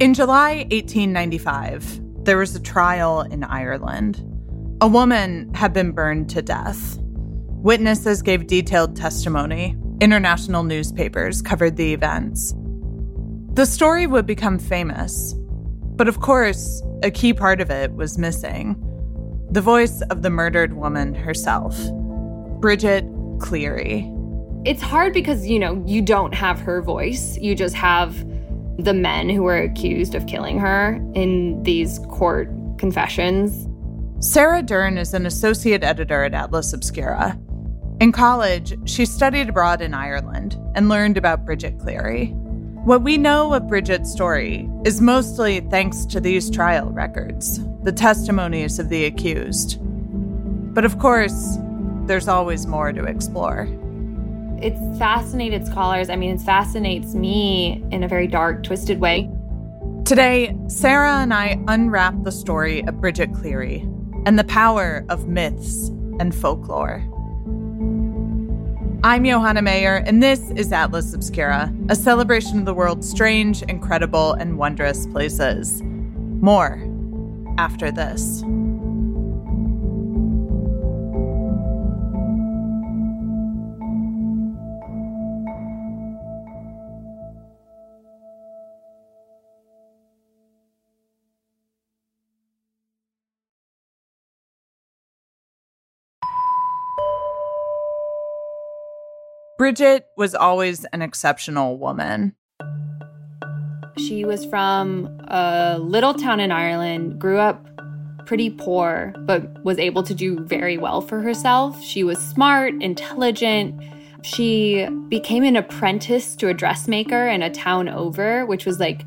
In July 1895, there was a trial in Ireland. A woman had been burned to death. Witnesses gave detailed testimony. International newspapers covered the events. The story would become famous, but of course, a key part of it was missing the voice of the murdered woman herself, Bridget Cleary. It's hard because, you know, you don't have her voice. You just have the men who were accused of killing her in these court confessions. Sarah Durn is an associate editor at Atlas Obscura. In college, she studied abroad in Ireland and learned about Bridget Cleary. What we know of Bridget's story is mostly thanks to these trial records, the testimonies of the accused. But of course, there's always more to explore. It fascinated scholars. I mean, it fascinates me in a very dark, twisted way. Today, Sarah and I unwrap the story of Bridget Cleary and the power of myths and folklore. I'm Johanna Mayer, and this is Atlas Obscura, a celebration of the world's strange, incredible, and wondrous places. More after this. Bridget was always an exceptional woman. She was from a little town in Ireland, grew up pretty poor, but was able to do very well for herself. She was smart, intelligent. She became an apprentice to a dressmaker in a town over, which was like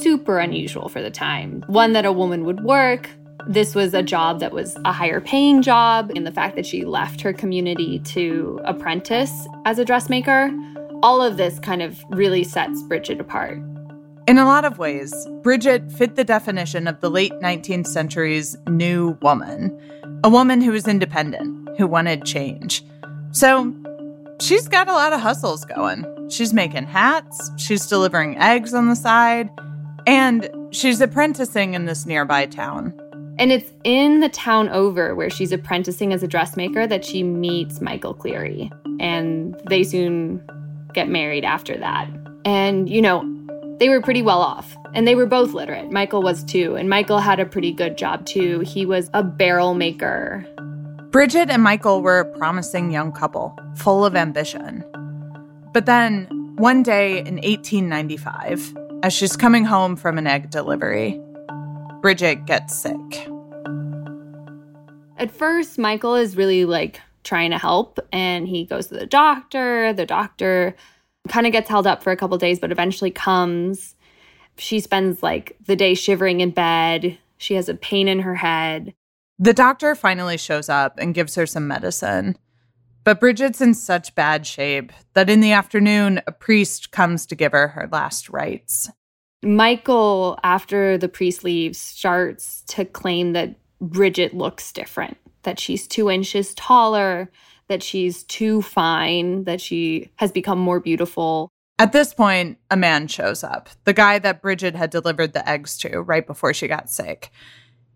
super unusual for the time. One that a woman would work, this was a job that was a higher paying job, and the fact that she left her community to apprentice as a dressmaker, all of this kind of really sets Bridget apart. In a lot of ways, Bridget fit the definition of the late 19th century's new woman a woman who was independent, who wanted change. So she's got a lot of hustles going. She's making hats, she's delivering eggs on the side, and she's apprenticing in this nearby town. And it's in the town over where she's apprenticing as a dressmaker that she meets Michael Cleary. And they soon get married after that. And, you know, they were pretty well off. And they were both literate. Michael was too. And Michael had a pretty good job too. He was a barrel maker. Bridget and Michael were a promising young couple, full of ambition. But then, one day in 1895, as she's coming home from an egg delivery, Bridget gets sick. At first, Michael is really like trying to help and he goes to the doctor. The doctor kind of gets held up for a couple days, but eventually comes. She spends like the day shivering in bed. She has a pain in her head. The doctor finally shows up and gives her some medicine. But Bridget's in such bad shape that in the afternoon, a priest comes to give her her last rites. Michael, after the priest leaves, starts to claim that Bridget looks different, that she's two inches taller, that she's too fine, that she has become more beautiful. At this point, a man shows up, the guy that Bridget had delivered the eggs to right before she got sick.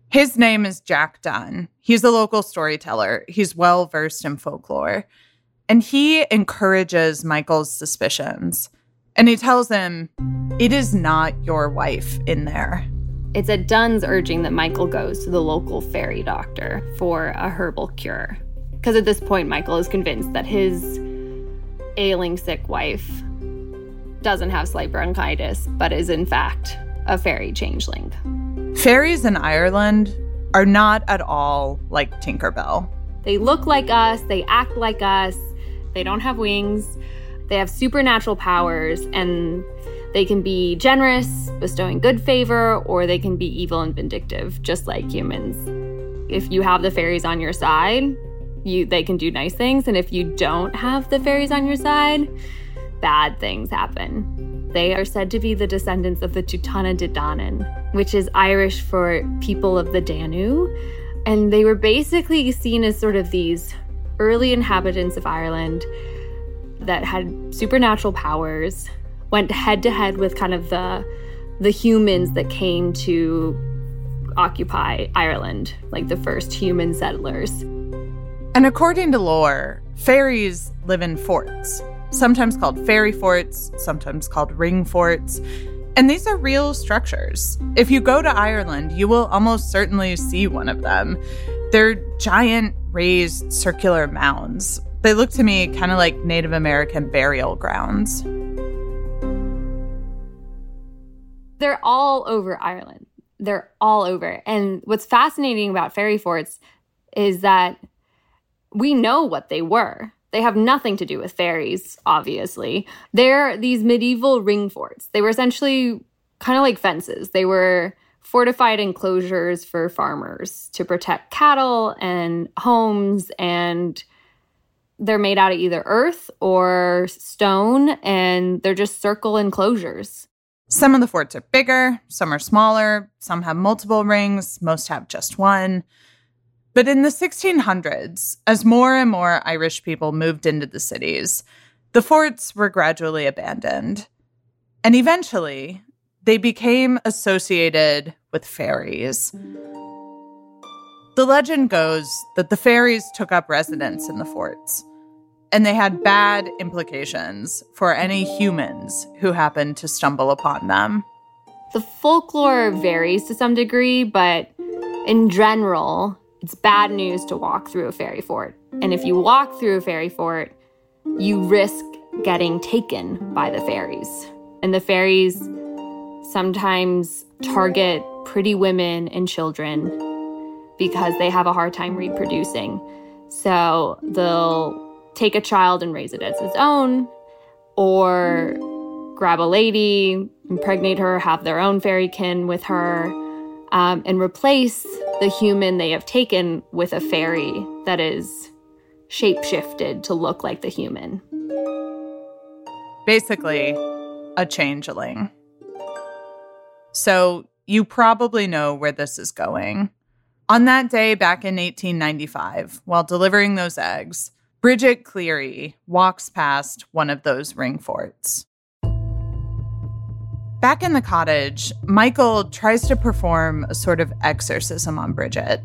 His name is Jack Dunne. He's a local storyteller. He's well versed in folklore. And he encourages Michael's suspicions. And he tells him, It is not your wife in there. It's at Dunne's urging that Michael goes to the local fairy doctor for a herbal cure. Because at this point, Michael is convinced that his ailing sick wife doesn't have slight bronchitis, but is in fact a fairy changeling. Fairies in Ireland are not at all like Tinkerbell. They look like us, they act like us, they don't have wings. They have supernatural powers and they can be generous, bestowing good favor, or they can be evil and vindictive, just like humans. If you have the fairies on your side, you they can do nice things, and if you don't have the fairies on your side, bad things happen. They are said to be the descendants of the Tuatha De Danann, which is Irish for people of the Danu, and they were basically seen as sort of these early inhabitants of Ireland that had supernatural powers, went head to head with kind of the the humans that came to occupy Ireland, like the first human settlers. And according to lore, fairies live in forts, sometimes called fairy forts, sometimes called ring forts. And these are real structures. If you go to Ireland, you will almost certainly see one of them. They're giant raised circular mounds. They look to me kind of like Native American burial grounds. They're all over Ireland. They're all over. And what's fascinating about fairy forts is that we know what they were. They have nothing to do with fairies, obviously. They're these medieval ring forts. They were essentially kind of like fences. They were fortified enclosures for farmers to protect cattle and homes and they're made out of either earth or stone and they're just circle enclosures. Some of the forts are bigger, some are smaller, some have multiple rings, most have just one. But in the 1600s, as more and more Irish people moved into the cities, the forts were gradually abandoned. And eventually, they became associated with fairies. The legend goes that the fairies took up residence in the forts, and they had bad implications for any humans who happened to stumble upon them. The folklore varies to some degree, but in general, it's bad news to walk through a fairy fort. And if you walk through a fairy fort, you risk getting taken by the fairies. And the fairies sometimes target pretty women and children because they have a hard time reproducing. So they'll take a child and raise it as his own, or grab a lady, impregnate her, have their own fairykin with her, um, and replace the human they have taken with a fairy that is shapeshifted to look like the human. Basically, a changeling. So you probably know where this is going. On that day back in 1895, while delivering those eggs, Bridget Cleary walks past one of those ring forts. Back in the cottage, Michael tries to perform a sort of exorcism on Bridget.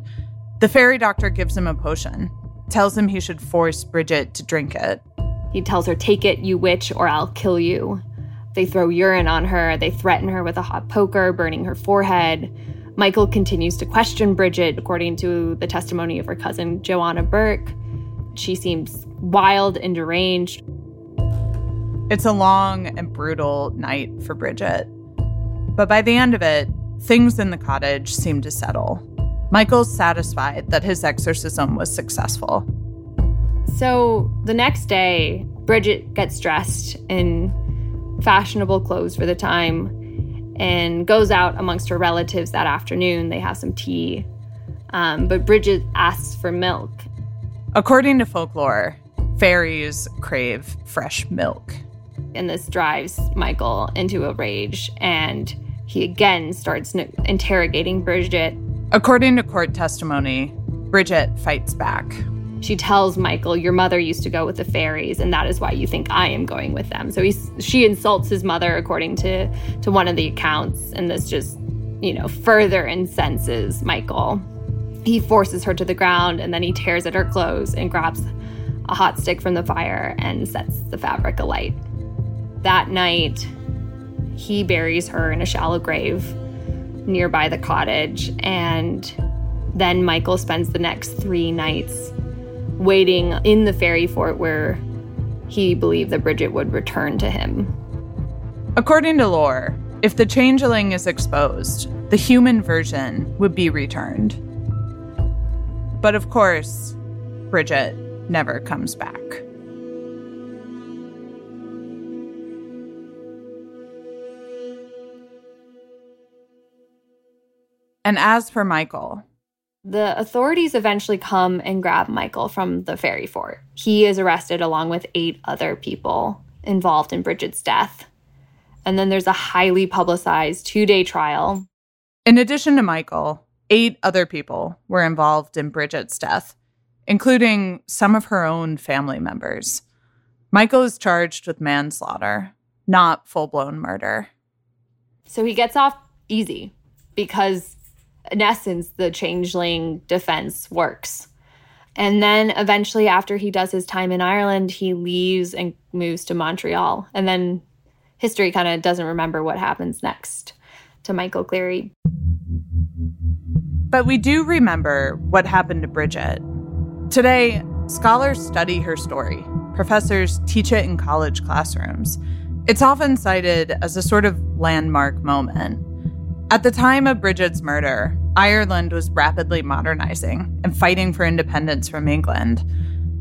The fairy doctor gives him a potion, tells him he should force Bridget to drink it. He tells her, Take it, you witch, or I'll kill you. They throw urine on her. They threaten her with a hot poker, burning her forehead. Michael continues to question Bridget, according to the testimony of her cousin, Joanna Burke. She seems wild and deranged. It's a long and brutal night for Bridget. But by the end of it, things in the cottage seem to settle. Michael's satisfied that his exorcism was successful. So the next day, Bridget gets dressed in fashionable clothes for the time and goes out amongst her relatives that afternoon. They have some tea. Um, but Bridget asks for milk. According to folklore, fairies crave fresh milk. And this drives Michael into a rage, and he again starts interrogating Bridget. According to court testimony, Bridget fights back. She tells Michael, Your mother used to go with the fairies, and that is why you think I am going with them. So he's, she insults his mother, according to, to one of the accounts, and this just, you know, further incenses Michael. He forces her to the ground, and then he tears at her clothes and grabs a hot stick from the fire and sets the fabric alight. That night, he buries her in a shallow grave nearby the cottage, and then Michael spends the next three nights waiting in the fairy fort where he believed that Bridget would return to him. According to lore, if the changeling is exposed, the human version would be returned. But of course, Bridget never comes back. And as for Michael, the authorities eventually come and grab Michael from the fairy fort. He is arrested along with eight other people involved in Bridget's death. And then there's a highly publicized two day trial. In addition to Michael, eight other people were involved in Bridget's death, including some of her own family members. Michael is charged with manslaughter, not full blown murder. So he gets off easy because, in essence, the changeling defense works. And then eventually, after he does his time in Ireland, he leaves and moves to Montreal. And then history kind of doesn't remember what happens next to Michael Cleary. But we do remember what happened to Bridget. Today, scholars study her story. Professors teach it in college classrooms. It's often cited as a sort of landmark moment. At the time of Bridget's murder, Ireland was rapidly modernizing and fighting for independence from England.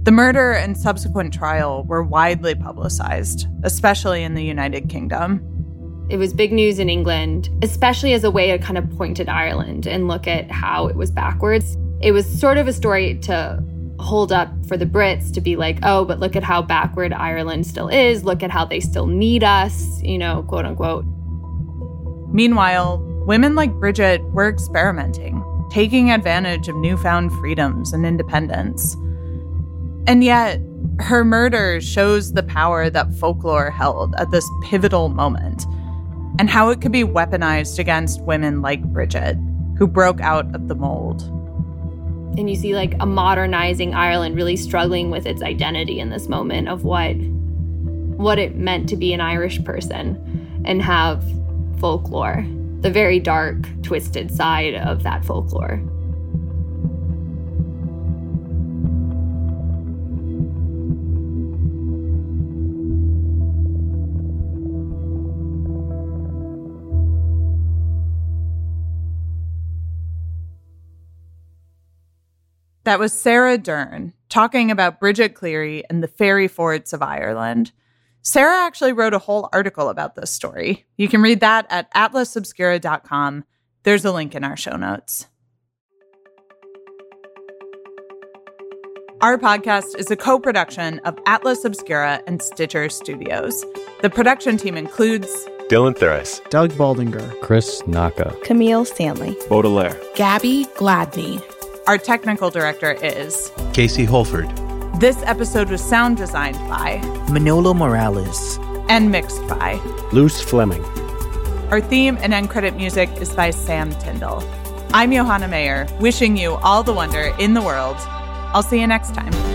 The murder and subsequent trial were widely publicized, especially in the United Kingdom. It was big news in England, especially as a way to kind of point at Ireland and look at how it was backwards. It was sort of a story to hold up for the Brits to be like, oh, but look at how backward Ireland still is. Look at how they still need us, you know, quote unquote. Meanwhile, women like Bridget were experimenting, taking advantage of newfound freedoms and independence. And yet, her murder shows the power that folklore held at this pivotal moment and how it could be weaponized against women like Bridget, who broke out of the mold. And you see like a modernizing Ireland really struggling with its identity in this moment of what what it meant to be an Irish person and have folklore the very dark, twisted side of that folklore. That was Sarah Durn talking about Bridget Cleary and the fairy forts of Ireland. Sarah actually wrote a whole article about this story. You can read that at atlasobscura.com. There's a link in our show notes. Our podcast is a co production of Atlas Obscura and Stitcher Studios. The production team includes Dylan Thuras, Doug Baldinger, Chris Naka, Kameel Stanley, Baudelaire, Gabby Gladney. Our technical director is Casey Holford. This episode was sound designed by Manolo Morales, and mixed by Luz Fleming. Our theme and end credit music is by Sam Tindall. I'm Johanna Mayer, wishing you all the wonder in the world. I'll see you next time.